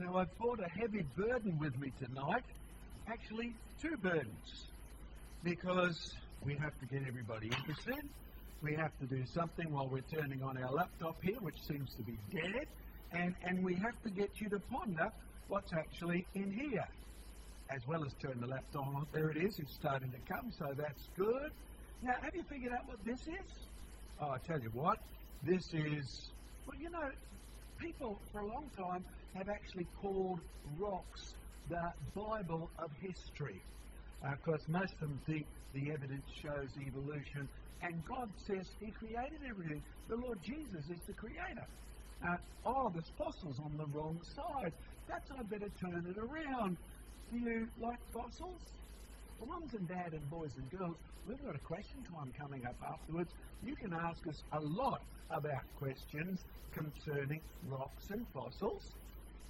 Now, I've brought a heavy burden with me tonight. Actually, two burdens. Because we have to get everybody interested. We have to do something while we're turning on our laptop here, which seems to be dead. And, and we have to get you to ponder what's actually in here. As well as turn the laptop on. There it is. It's starting to come, so that's good. Now, have you figured out what this is? Oh, I tell you what. This is, well, you know, people for a long time have actually called rocks the Bible of history. Uh, of course, most of them think the evidence shows evolution, and God says He created everything. The Lord Jesus is the creator. Uh, oh, there's fossils on the wrong side. That's I better turn it around. Do you like fossils? Well, mums and dad and boys and girls, we've got a question time coming up afterwards. You can ask us a lot about questions concerning rocks and fossils.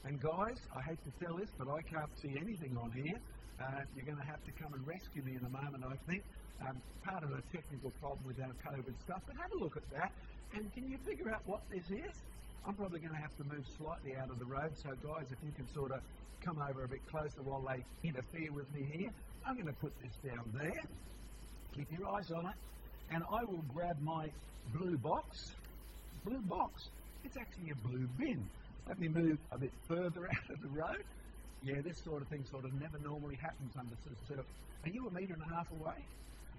And guys, I hate to tell this, but I can't see anything on here. Uh, you're going to have to come and rescue me in a moment, I think. Um, part of a technical problem with our COVID stuff, but have a look at that. And can you figure out what this is? I'm probably going to have to move slightly out of the road, so guys, if you can sort of come over a bit closer while they interfere with me here, I'm going to put this down there. Keep your eyes on it. And I will grab my blue box. Blue box. It's actually a blue bin. Let me move a bit further out of the road. Yeah, this sort of thing sort of never normally happens under surf. Are you a metre and a half away?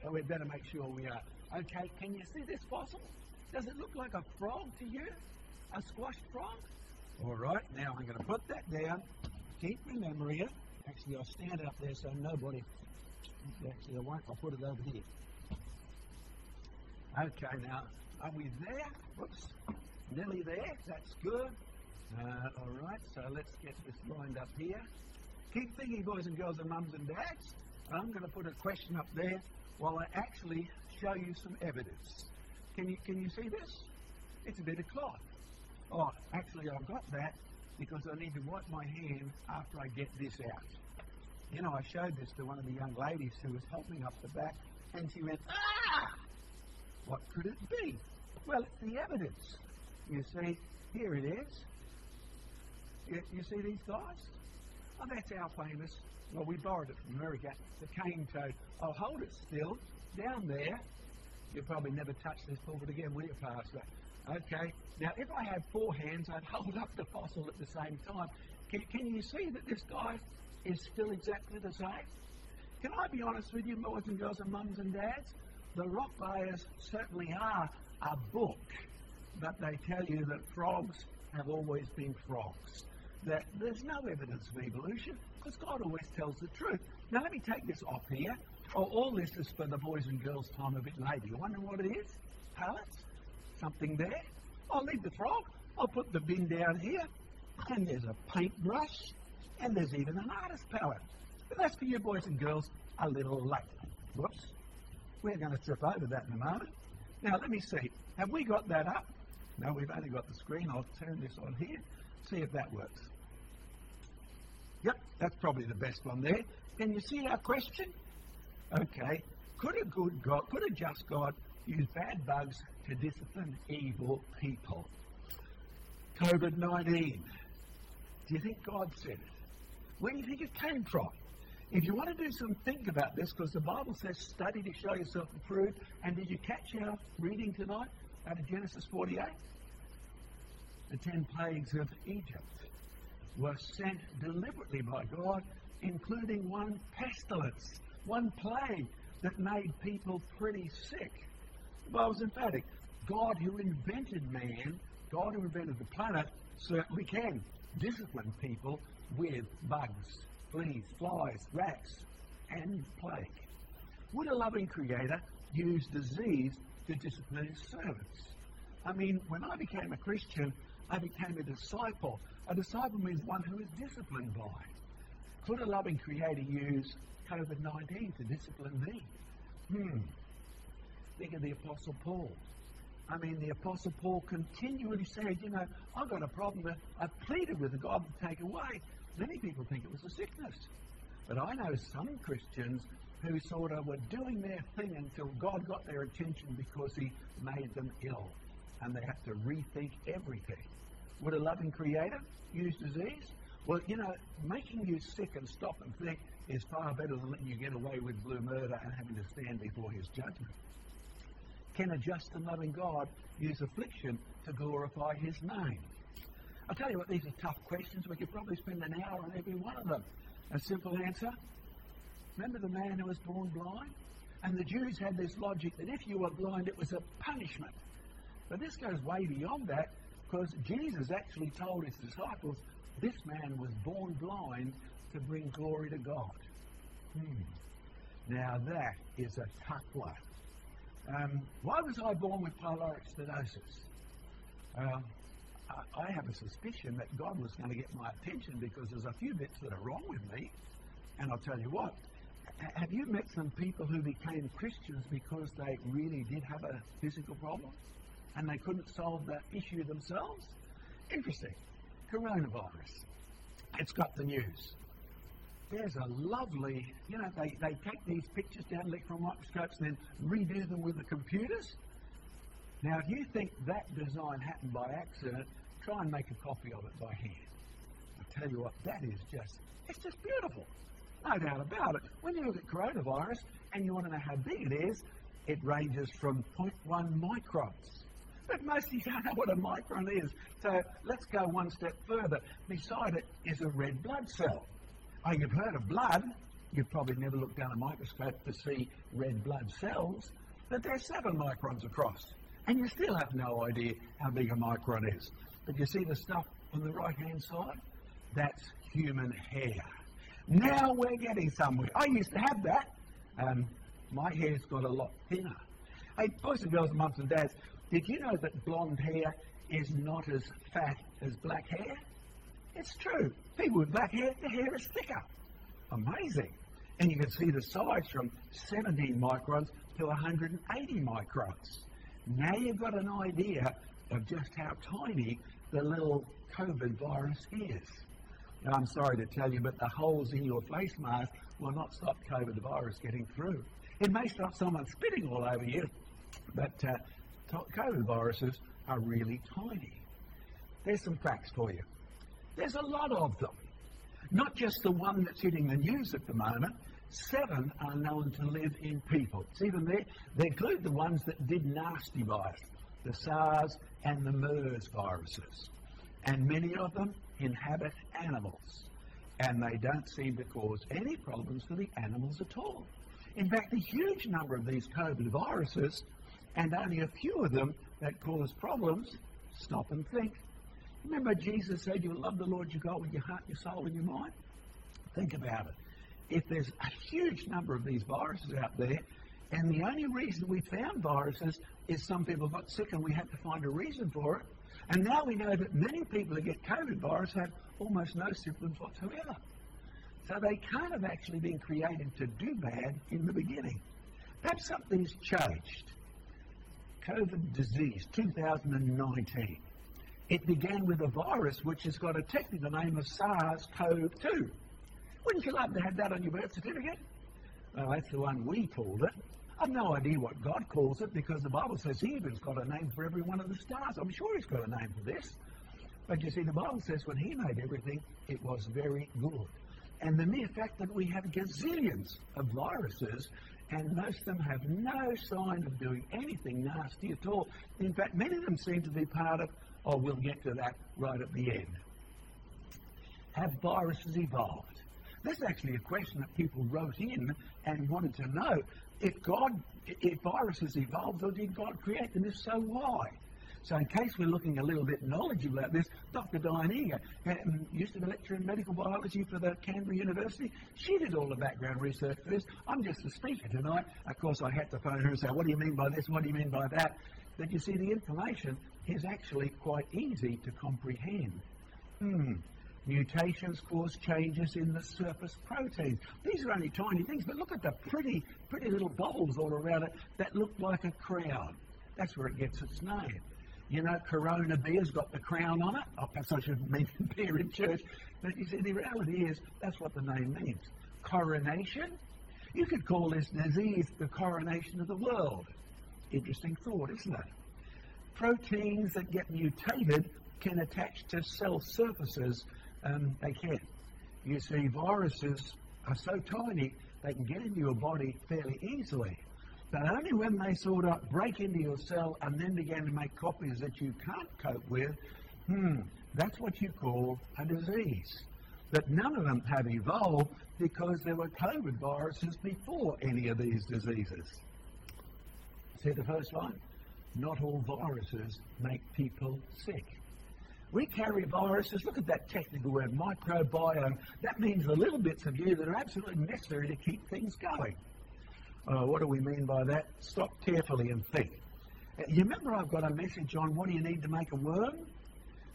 Oh, we'd better make sure we are. Okay, can you see this fossil? Does it look like a frog to you? A squashed frog? All right, now I'm going to put that down. Keep remembering it. Actually, I'll stand up there so nobody. Actually, I won't. I'll put it over here. Okay, now, are we there? Whoops. Nearly there. That's good. Uh, all right, so let's get this lined up here. Keep thinking, boys and girls and mums and dads. I'm going to put a question up there while I actually show you some evidence. Can you, can you see this? It's a bit of cloth. Oh, actually, I've got that because I need to wipe my hand after I get this out. You know, I showed this to one of the young ladies who was helping up the back, and she went, Ah! What could it be? Well, it's the evidence. You see, here it is. You, you see these guys? Oh, that's our famous. Well, we borrowed it from America. The cane toad. I'll hold it still down there. You'll probably never touch this pulpit again, will you, Pastor? Okay. Now, if I had four hands, I'd hold up the fossil at the same time. Can, can you see that this guy is still exactly the same? Can I be honest with you, boys and girls and mums and dads? The rock layers certainly are a book, but they tell you that frogs have always been frogs that there's no evidence of evolution because God always tells the truth. Now, let me take this off here. Oh, all this is for the boys and girls' time a bit later. You wonder what it is? Pallets? Something there? I'll leave the frog. I'll put the bin down here. And there's a paintbrush. And there's even an artist palette. But that's for you boys and girls a little later. Whoops. We're going to trip over that in a moment. Now, let me see. Have we got that up? No, we've only got the screen. I'll turn this on here. See if that works. Yep, that's probably the best one there. Can you see our question? Okay. Could a good God, could a just God use bad bugs to discipline evil people? COVID 19. Do you think God said it? Where do you think it came from? If you want to do some think about this, because the Bible says study to show yourself approved, and did you catch our reading tonight out of Genesis 48? The ten plagues of Egypt were sent deliberately by God, including one pestilence, one plague that made people pretty sick. The Bible's emphatic. God who invented man, God who invented the planet, certainly can discipline people with bugs, fleas, flies, rats, and plague. Would a loving creator use disease to discipline his servants? I mean, when I became a Christian, I became a disciple. A disciple means one who is disciplined by. Could a loving creator use COVID 19 to discipline me? Hmm. Think of the Apostle Paul. I mean, the Apostle Paul continually said, you know, I've got a problem that I've pleaded with God to take away. Many people think it was a sickness. But I know some Christians who sort of were doing their thing until God got their attention because he made them ill. And they have to rethink everything. Would a loving creator use disease? Well, you know, making you sick and stop and think is far better than letting you get away with blue murder and having to stand before his judgment. Can a just and loving God use affliction to glorify his name? I'll tell you what, these are tough questions. We could probably spend an hour on every one of them. A simple answer remember the man who was born blind? And the Jews had this logic that if you were blind, it was a punishment. But this goes way beyond that because Jesus actually told his disciples this man was born blind to bring glory to God. Hmm. Now that is a tough one. Um, why was I born with pyloric stenosis? Uh, I, I have a suspicion that God was going to get my attention because there's a few bits that are wrong with me. And I'll tell you what, have you met some people who became Christians because they really did have a physical problem and they couldn't solve that issue themselves? Interesting. Coronavirus. It's got the news. There's a lovely, you know, they, they take these pictures down electron microscopes and then redo them with the computers. Now, if you think that design happened by accident, try and make a copy of it by hand. I tell you what, that is just, it's just beautiful. No doubt about it. When you look at coronavirus and you want to know how big it is, it ranges from 0.1 microns. But most you don't know what a micron is. So let's go one step further. Beside it is a red blood cell. Oh, you've heard of blood. You've probably never looked down a microscope to see red blood cells, but they're seven microns across. And you still have no idea how big a micron is. But you see the stuff on the right hand side? That's human hair. Now we're getting somewhere. I used to have that. Um, my hair's got a lot thinner. Hey, boys and girls, mums and dads, did you know that blonde hair is not as fat as black hair? It's true. People with black hair, their hair is thicker. Amazing. And you can see the size from 17 microns to 180 microns. Now you've got an idea of just how tiny the little COVID virus is. Now, I'm sorry to tell you, but the holes in your face mask will not stop COVID virus getting through. It may stop someone spitting all over you, but uh, COVID viruses are really tiny. There's some facts for you. There's a lot of them. Not just the one that's hitting the news at the moment. Seven are known to live in people. See them there? They include the ones that did nasty us, the SARS and the MERS viruses. And many of them inhabit animals. And they don't seem to cause any problems to the animals at all. In fact, a huge number of these COVID viruses, and only a few of them that cause problems, stop and think. Remember, Jesus said you'll love the Lord your God with your heart, your soul, and your mind? Think about it. If there's a huge number of these viruses out there, and the only reason we found viruses is some people got sick and we had to find a reason for it, and now we know that many people who get COVID virus have almost no symptoms whatsoever. So they can't have actually been created to do bad in the beginning. Perhaps something's changed. COVID disease 2019. It began with a virus which has got a technical name of SARS-CoV-2. Wouldn't you love to have that on your birth certificate? Well, that's the one we called it. I've no idea what God calls it because the Bible says He even's got a name for every one of the stars. I'm sure He's got a name for this. But you see, the Bible says when He made everything, it was very good. And the mere fact that we have gazillions of viruses and most of them have no sign of doing anything nasty at all. In fact, many of them seem to be part of, oh, we'll get to that right at the end. Have viruses evolved? This is actually a question that people wrote in and wanted to know if God, if viruses evolved, or did God create them? If so, why? So, in case we're looking a little bit knowledgeable about this, Dr. Diane Eager um, used to be a lecturer in medical biology for the Canberra University. She did all the background research for this. I'm just a speaker tonight. Of course, I had to phone her and say, What do you mean by this? What do you mean by that? But you see, the information is actually quite easy to comprehend. Hmm. Mutations cause changes in the surface proteins. These are only tiny things, but look at the pretty, pretty little bubbles all around it that look like a crown. That's where it gets its name. You know, Corona beer's got the crown on it. Oh, perhaps I should mention beer in church. But you see, the reality is that's what the name means. Coronation. You could call this disease the coronation of the world. Interesting thought, isn't it? Proteins that get mutated can attach to cell surfaces Um, they can. You see, viruses are so tiny they can get into your body fairly easily. But only when they sort of break into your cell and then begin to make copies that you can't cope with, hmm, that's what you call a disease. But none of them have evolved because there were COVID viruses before any of these diseases. See the first line? Not all viruses make people sick. We carry viruses. Look at that technical word, microbiome. That means the little bits of you that are absolutely necessary to keep things going. Uh, what do we mean by that? Stop carefully and think. Uh, you remember I've got a message on what do you need to make a worm?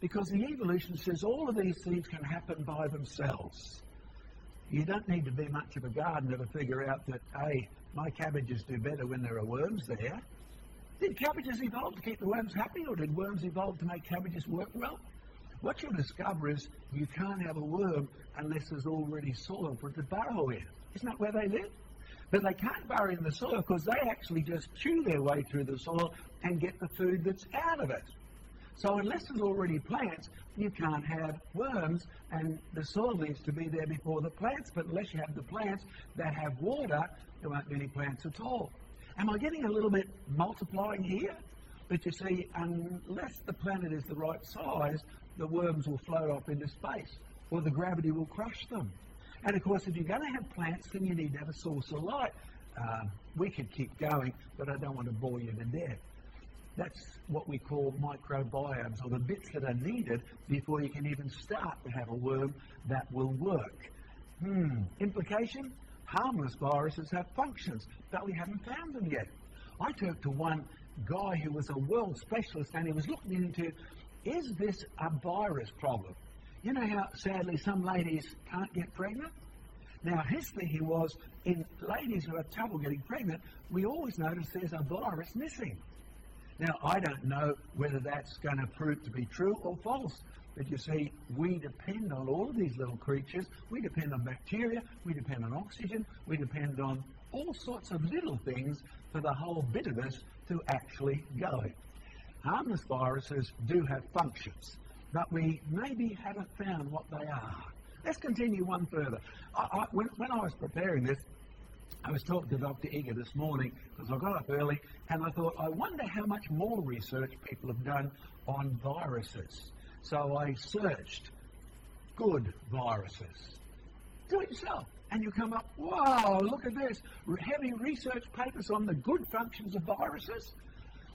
Because the evolution says all of these things can happen by themselves. You don't need to be much of a gardener to figure out that, hey, my cabbages do better when there are worms there. Did cabbages evolve to keep the worms happy, or did worms evolve to make cabbages work well? What you'll discover is you can't have a worm unless there's already soil for it to burrow in. Isn't that where they live? But they can't burrow in the soil because they actually just chew their way through the soil and get the food that's out of it. So unless there's already plants, you can't have worms, and the soil needs to be there before the plants. But unless you have the plants that have water, there won't be any plants at all. Am I getting a little bit multiplying here? But you see, unless the planet is the right size, the worms will float off into space, or the gravity will crush them. And of course, if you're going to have plants, then you need to have a source of light. Uh, we could keep going, but I don't want to bore you to death. That's what we call microbiomes, or the bits that are needed before you can even start to have a worm that will work. Hmm. Implication? Harmless viruses have functions, but we haven't found them yet. I talked to one guy who was a world specialist and he was looking into is this a virus problem? You know how sadly some ladies can't get pregnant? Now, his thinking was in ladies who have trouble getting pregnant, we always notice there's a virus missing. Now, I don't know whether that's going to prove to be true or false. But you see, we depend on all of these little creatures. We depend on bacteria. We depend on oxygen. We depend on all sorts of little things for the whole bit of us to actually go. Harmless viruses do have functions, but we maybe haven't found what they are. Let's continue one further. I, I, when, when I was preparing this, I was talking to Dr. Eager this morning because I got up early and I thought, I wonder how much more research people have done on viruses. So I searched good viruses. Do it yourself. And you come up, wow, look at this. Heavy research papers on the good functions of viruses.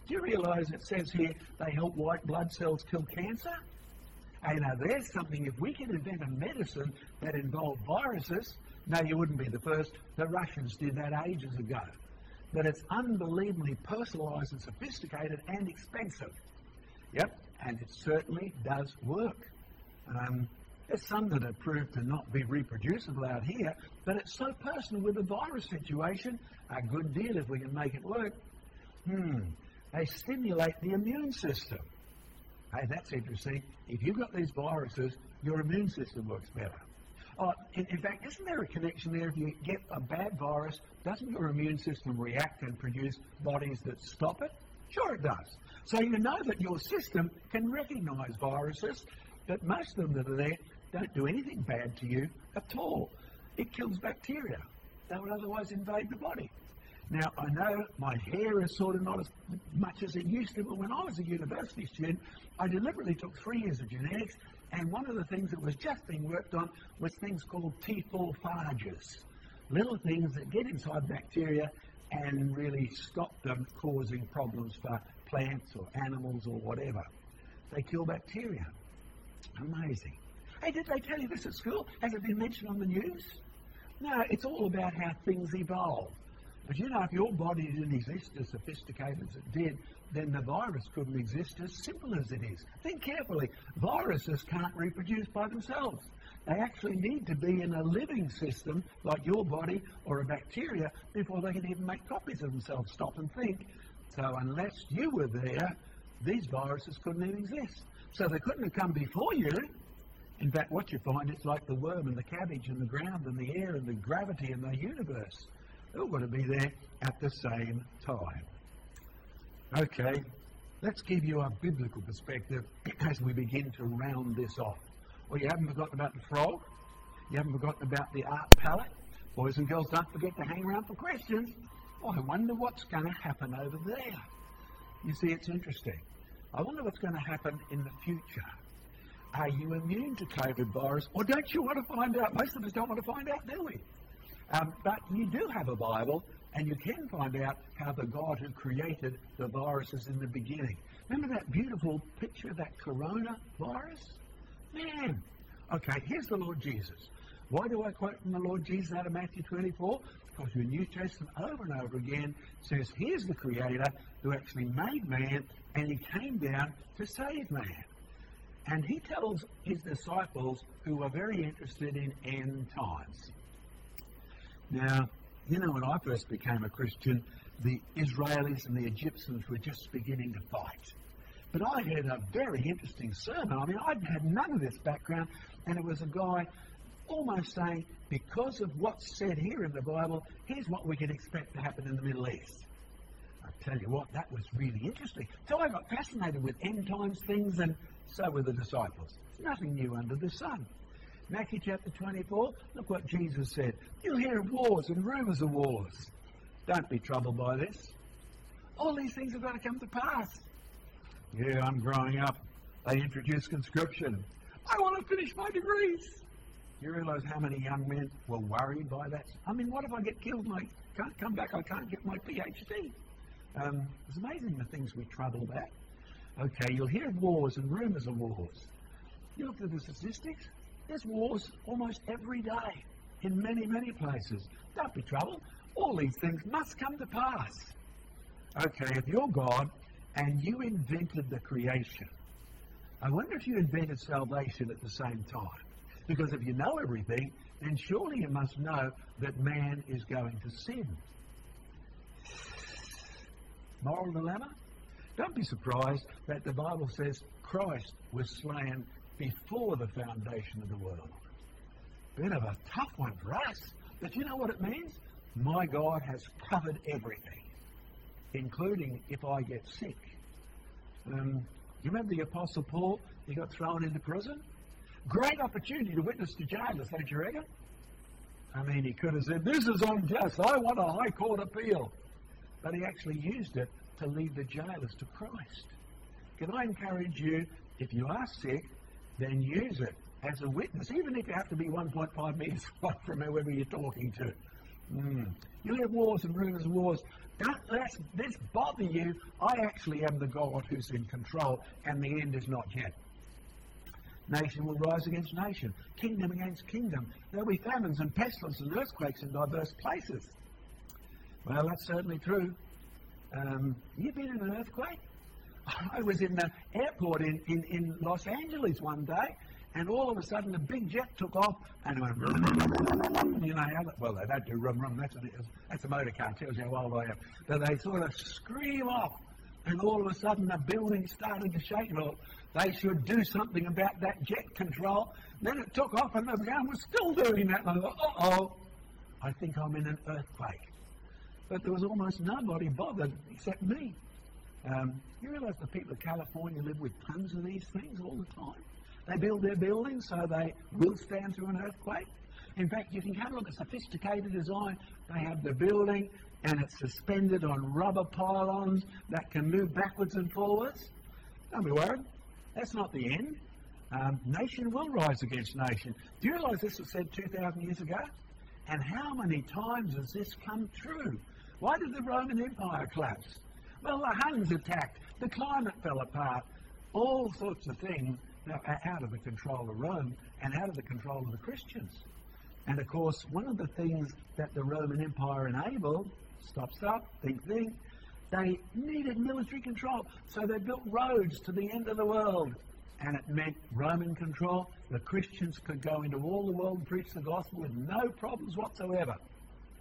Do you realize it says here they help white blood cells kill cancer? And now there's something, if we can invent a medicine that involved viruses, no, you wouldn't be the first. The Russians did that ages ago. But it's unbelievably personalized and sophisticated and expensive. Yep, and it certainly does work. Um, there's some that have proved to not be reproducible out here, but it's so personal with the virus situation. A good deal if we can make it work. Hmm. They stimulate the immune system. Hey, that's interesting. If you've got these viruses, your immune system works better. Oh, in, in, fact, isn't there a connection there? If you get a bad virus, doesn't your immune system react and produce bodies that stop it? Sure, it does. So you know that your system can recognize viruses, but most of them that are there don't do anything bad to you at all. It kills bacteria that would otherwise invade the body. Now, I know my hair is sort of not as much as it used to, but when I was a university student, I deliberately took three years of genetics, and one of the things that was just being worked on was things called T4 phages, little things that get inside bacteria and really stop them causing problems for plants or animals or whatever. They kill bacteria. Amazing. Hey, did they tell you this at school? Has it been mentioned on the news? No, it's all about how things evolve. But you know, if your body didn't exist as sophisticated as it did, then the virus couldn't exist as simple as it is. Think carefully. Viruses can't reproduce by themselves. They actually need to be in a living system like your body or a bacteria before they can even make copies of themselves. Stop and think. So unless you were there, these viruses couldn't even exist. So they couldn't have come before you. In fact, what you find, is like the worm and the cabbage and the ground and the air and the gravity and the universe. They're all going to be there at the same time. Okay, let's give you a biblical perspective as we begin to round this off. Well, you haven't forgotten about the frog. You haven't forgotten about the art palette. Boys and girls, don't forget to hang around for questions. Oh, I wonder what's going to happen over there. You see, it's interesting. I wonder what's going to happen in the future. Are you immune to COVID virus, or don't you want to find out? Most of us don't want to find out, do we? Um, but you do have a Bible, and you can find out how the God who created the viruses in the beginning. Remember that beautiful picture of that coronavirus? Man. Okay, here's the Lord Jesus. Why do I quote from the Lord Jesus out of Matthew 24? Because the New Testament over and over again says, here's the Creator who actually made man, and he came down to save man. And he tells his disciples who are very interested in end times. Now, you know, when I first became a Christian, the Israelis and the Egyptians were just beginning to fight. But I heard a very interesting sermon. I mean, I'd had none of this background, and it was a guy almost saying, because of what's said here in the Bible, here's what we can expect to happen in the Middle East. I tell you what, that was really interesting. So I got fascinated with end times things, and so were the disciples. Nothing new under the sun. Matthew chapter 24, look what Jesus said. You'll hear of wars and rumors of wars. Don't be troubled by this. All these things are going to come to pass. Yeah, I'm growing up. They introduced conscription. I want to finish my degrees. You realize how many young men were worried by that? I mean, what if I get killed and I can't come back? I can't get my PhD. Um, it's amazing the things we trouble about. Okay, you'll hear of wars and rumours of wars. You look at the statistics, there's wars almost every day in many, many places. Don't be troubled. All these things must come to pass. Okay, if you're God and you invented the creation, I wonder if you invented salvation at the same time. Because if you know everything, then surely you must know that man is going to sin. Moral dilemma? Don't be surprised that the Bible says Christ was slain before the foundation of the world. Bit of a tough one for us. But you know what it means? My God has covered everything, including if I get sick. Um, you remember the Apostle Paul? He got thrown into prison. Great opportunity to witness to jailers, don't you reckon? I mean, he could have said, This is unjust. I want a high court appeal. But he actually used it to lead the jailers to Christ. Can I encourage you, if you are sick, then use it as a witness, even if you have to be 1.5 metres away from whoever you're talking to. Mm. You have wars and rumours of wars. Don't let this bother you. I actually am the God who's in control, and the end is not yet. Nation will rise against nation, kingdom against kingdom. There'll be famines and pestilence and earthquakes in diverse places. Well, that's certainly true. Um, you been in an earthquake? I was in the airport in, in, in Los Angeles one day, and all of a sudden a big jet took off and went, rum, rum, rum, you know, well, they don't do rum rum, that's a, that's a motor car, tells you how old I am. But they sort of scream off, and all of a sudden the building started to shake. Well, they should do something about that jet control. Then it took off and the ground was still doing that. And I thought, uh-oh, I think I'm in an earthquake. But there was almost nobody bothered except me. Um, you realise the people of California live with tons of these things all the time? They build their buildings so they will stand through an earthquake. In fact, you can have a look at sophisticated design. They have the building and it's suspended on rubber pylons that can move backwards and forwards. Don't be worried. That's not the end. Um, nation will rise against nation. Do you realise this was said 2,000 years ago? And how many times has this come true? Why did the Roman Empire collapse? Well, the Huns attacked, the climate fell apart, all sorts of things are out of the control of Rome and out of the control of the Christians. And of course, one of the things that the Roman Empire enabled, stops up, think, think, they needed military control, so they built roads to the end of the world. And it meant Roman control. The Christians could go into all the world and preach the gospel with no problems whatsoever.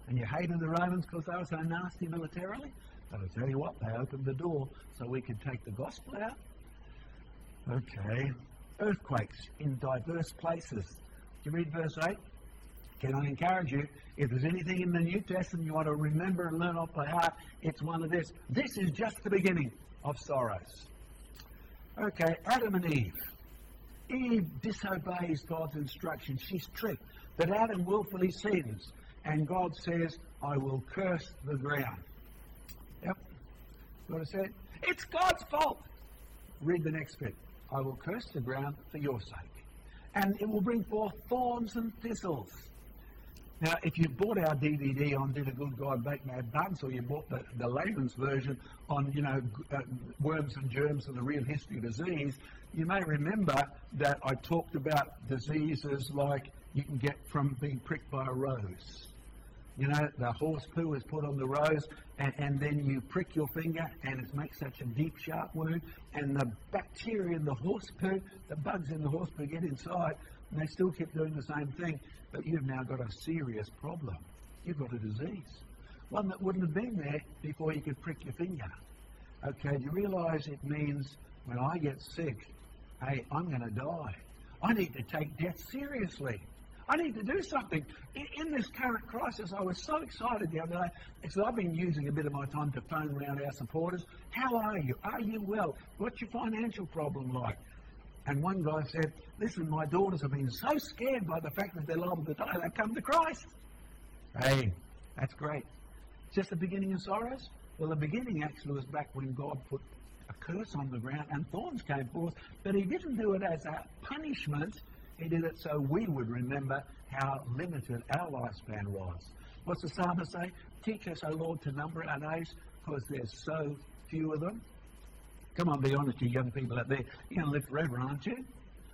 And you hated the Romans because they were so nasty militarily? But I'll tell you what, they opened the door so we could take the gospel out. Okay. Earthquakes in diverse places. You read verse 8? Can I encourage you, if there's anything in the New Testament you want to remember and learn off by heart, it's one of this. This is just the beginning of sorrows. Okay, Adam and Eve. Eve disobeys God's instruction. She's tricked. But Adam willfully sins. And God says, I will curse the ground. Yep. What I said? It's God's fault. Read the next bit. I will curse the ground for your sake. And it will bring forth thorns and thistles. Now, if you bought our DVD on Did a Good God Make Bad Bugs, or you bought the, the layman's version on, you know, uh, worms and germs and the real history of disease, you may remember that I talked about diseases like you can get from being pricked by a rose. You know, the horse poo is put on the rose, and, and then you prick your finger, and it makes such a deep, sharp wound, and the bacteria in the horse poo, the bugs in the horse poo get inside, and they still keep doing the same thing, but you've now got a serious problem. You've got a disease, one that wouldn't have been there before you could prick your finger. Okay, do you realise it means when I get sick, hey, I'm going to die. I need to take death seriously. I need to do something. In, this current crisis, I was so excited the other day because I've been using a bit of my time to phone around our supporters. How are you? Are you well? What's your financial problem like? And one guy said, Listen, my daughters have been so scared by the fact that they're liable to die, they've come to Christ. Hey, that's great. Just the beginning of sorrows? Well, the beginning actually was back when God put a curse on the ground and thorns came forth, but He didn't do it as a punishment he did it so we would remember how limited our lifespan was. What's the psalmist say? Teach us, O Lord, to number our days, because there's so few of them. Come on, be honest, you young people out there. You're going to live forever, aren't you?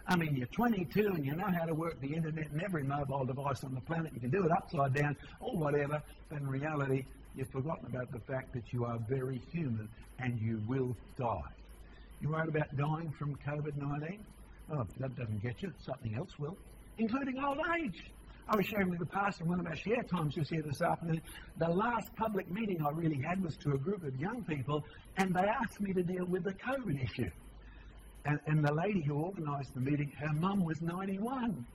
I mean, you're 22 and you know how to work the internet and every mobile device on the planet. You can do it upside down or whatever. But in reality, you've forgotten about the fact that you are very human and you will die. You worried about dying from COVID 19? Oh, if that doesn't get you. Something else will, including old age. I was sharing with the pastor one of our share times just here this afternoon. The last public meeting I really had was to a group of young people, and they asked me to deal with the COVID issue. And, and the lady who organised the meeting, her mum was 91.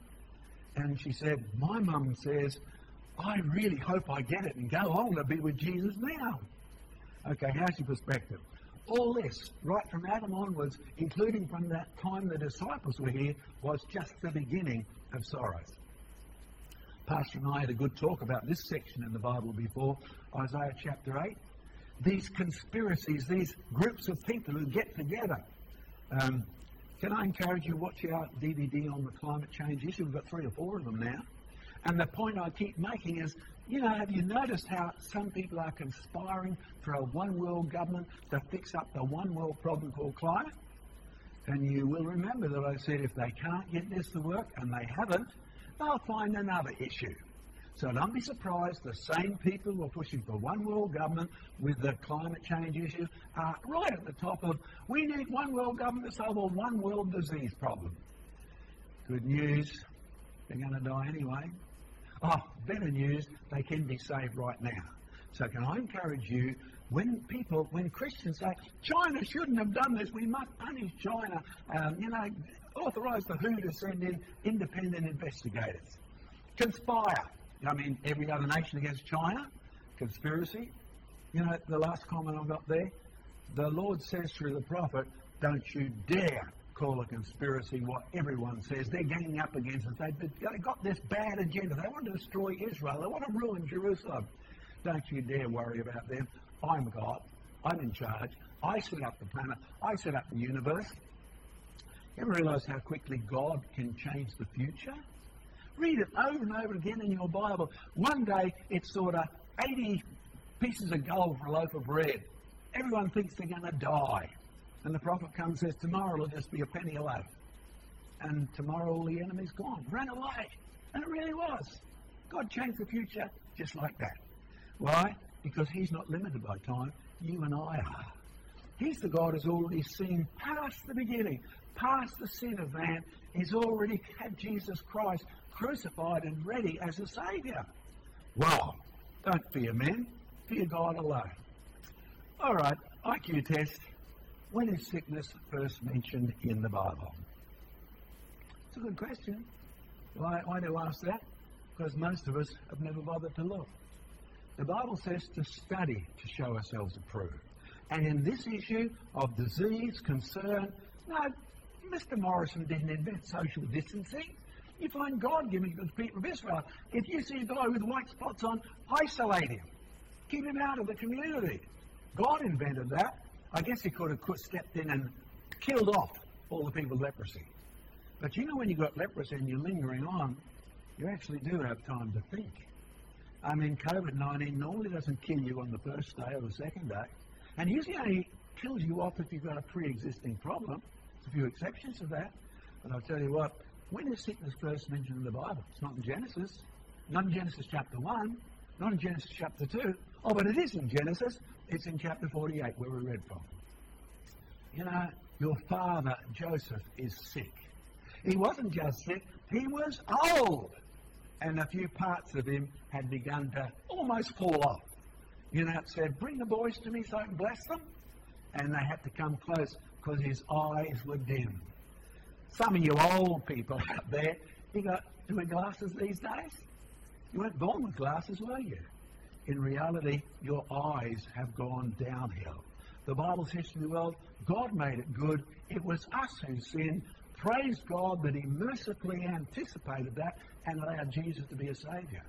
And she said, My mum says, I really hope I get it and go on to be with Jesus now. Okay, how's your perspective? All this, right from Adam onwards, including from that time the disciples were here, was just the beginning of sorrows. Pastor and I had a good talk about this section in the Bible before, Isaiah chapter 8. These conspiracies, these groups of people who get together. Um, can I encourage you to watch our DVD on the climate change issue? We've got three or four of them now. And the point I keep making is, you know, have you noticed how some people are conspiring for a one world government to fix up the one world problem called climate? And you will remember that I said if they can't get this to work, and they haven't, they'll find another issue. So don't be surprised the same people who are pushing for one world government with the climate change issue are right at the top of we need one world government to solve a one world disease problem. Good news, they're going to die anyway. Oh, better news, they can be saved right now. So can I encourage you, when people, when Christians say, China shouldn't have done this, we must punish China, um, you know, authorize the WHO to send in independent investigators. Conspire. I mean, every other nation against China. Conspiracy. You know, the last comment I've got there, the Lord says through the prophet, don't you dare call a conspiracy what everyone says. They're ganging up against us. They've got this bad agenda. They want to destroy Israel. They want to ruin Jerusalem. Don't you dare worry about them. I'm God. I'm in charge. I set up the planet. I set up the universe. You ever realize how quickly God can change the future? Read it over and over again in your Bible. One day it's sort of 80 pieces of gold for a loaf of bread. Everyone thinks they're going to die. And the prophet comes and says, Tomorrow it'll just be a penny a loaf. And tomorrow all the enemy's gone. Ran away. And it really was. God changed the future just like that. Why? Because He's not limited by time. You and I are. He's the God who's already seen past the beginning, past the sin of man. He's already had Jesus Christ crucified and ready as a Saviour. Wow. Don't fear men, fear God alone. All right, IQ test. When is sickness first mentioned in the Bible? It's a good question. Why, why do I ask that? Because most of us have never bothered to look. The Bible says to study to show ourselves approved. And in this issue of disease, concern, no, Mr. Morrison didn't invent social distancing. You find God giving the people of Israel. If you see a guy with white spots on, isolate him. Keep him out of the community. God invented that. I guess he could have stepped in and killed off all the people with leprosy. But you know, when you've got leprosy and you're lingering on, you actually do have time to think. I mean, COVID 19 normally doesn't kill you on the first day or the second day, and usually only kills you off if you've got a pre existing problem. There's a few exceptions to that. But I'll tell you what, when is sickness first mentioned in the Bible? It's not in Genesis. Not in Genesis chapter 1, not in Genesis chapter 2. Oh, but it is in Genesis. It's in chapter 48 where we read from. You know, your father, Joseph, is sick. He wasn't just sick, he was old. And a few parts of him had begun to almost fall off. You know, it said, Bring the boys to me so I can bless them. And they had to come close because his eyes were dim. Some of you old people out there, you got do glasses these days? You weren't born with glasses, were you? In reality, your eyes have gone downhill. The Bible says to the world, God made it good. It was us who sinned. Praise God that He mercifully anticipated that and allowed Jesus to be a Saviour.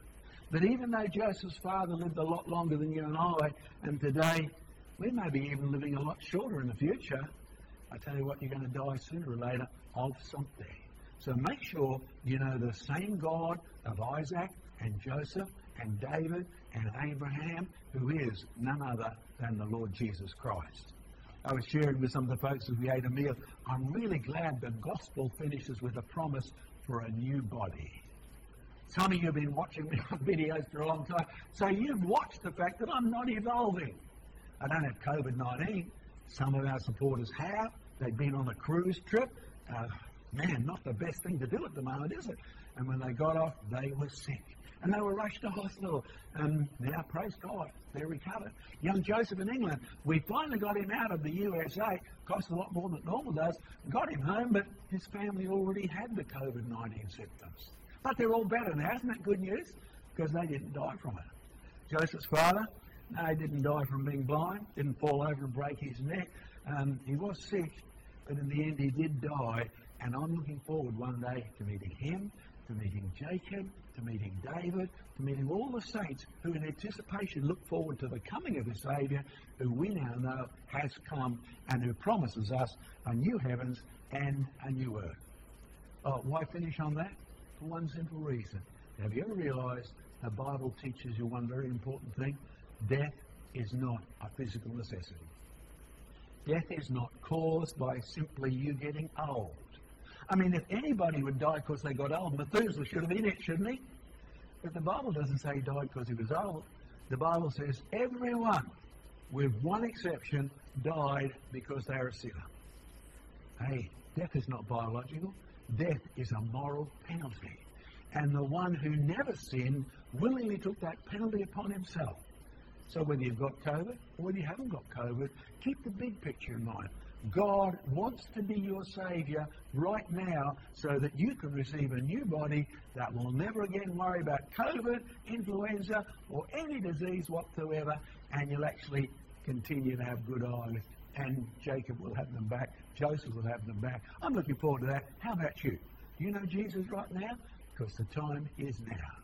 But even though Joseph's father lived a lot longer than you and I, and today we may be even living a lot shorter in the future, I tell you what, you're going to die sooner or later of something. So make sure you know the same God of Isaac and Joseph and David and Abraham, who is none other than the Lord Jesus Christ. I was sharing with some of the folks as we ate a meal. I'm really glad the gospel finishes with a promise for a new body. Some of you have been watching me on videos for a long time, so you've watched the fact that I'm not evolving. I don't have COVID 19. Some of our supporters have. They've been on a cruise trip. Uh, man, not the best thing to do at the moment, is it? And when they got off, they were sick and they were rushed to hospital. And now, praise God, they're recovered. Young Joseph in England, we finally got him out of the USA. Cost a lot more than normal does. Got him home, but his family already had the COVID 19 symptoms. But they're all better now. Isn't that good news? Because they didn't die from it. Joseph's father, no, he didn't die from being blind, didn't fall over and break his neck. Um, he was sick, but in the end he did die. And I'm looking forward one day to meeting him, to meeting Jacob, to meeting David, to meeting all the saints who, in anticipation, look forward to the coming of the Saviour, who we now know has come and who promises us a new heavens and a new earth. Oh, why finish on that? For one simple reason. Have you ever realised the Bible teaches you one very important thing? Death is not a physical necessity. Death is not caused by simply you getting old. I mean, if anybody would die because they got old, Methuselah should have been it, shouldn't he? But the Bible doesn't say he died because he was old. The Bible says everyone, with one exception, died because they are a sinner. Hey, death is not biological. Death is a moral penalty. And the one who never sinned willingly took that penalty upon himself. So whether you've got COVID or whether you haven't got COVID, keep the big picture in mind. God wants to be your Saviour right now so that you can receive a new body that will never again worry about COVID, influenza, or any disease whatsoever, and you'll actually continue to have good eyes. And Jacob will have them back. Joseph will have them back. I'm looking forward to that. How about you? Do you know Jesus right now? Because the time is now.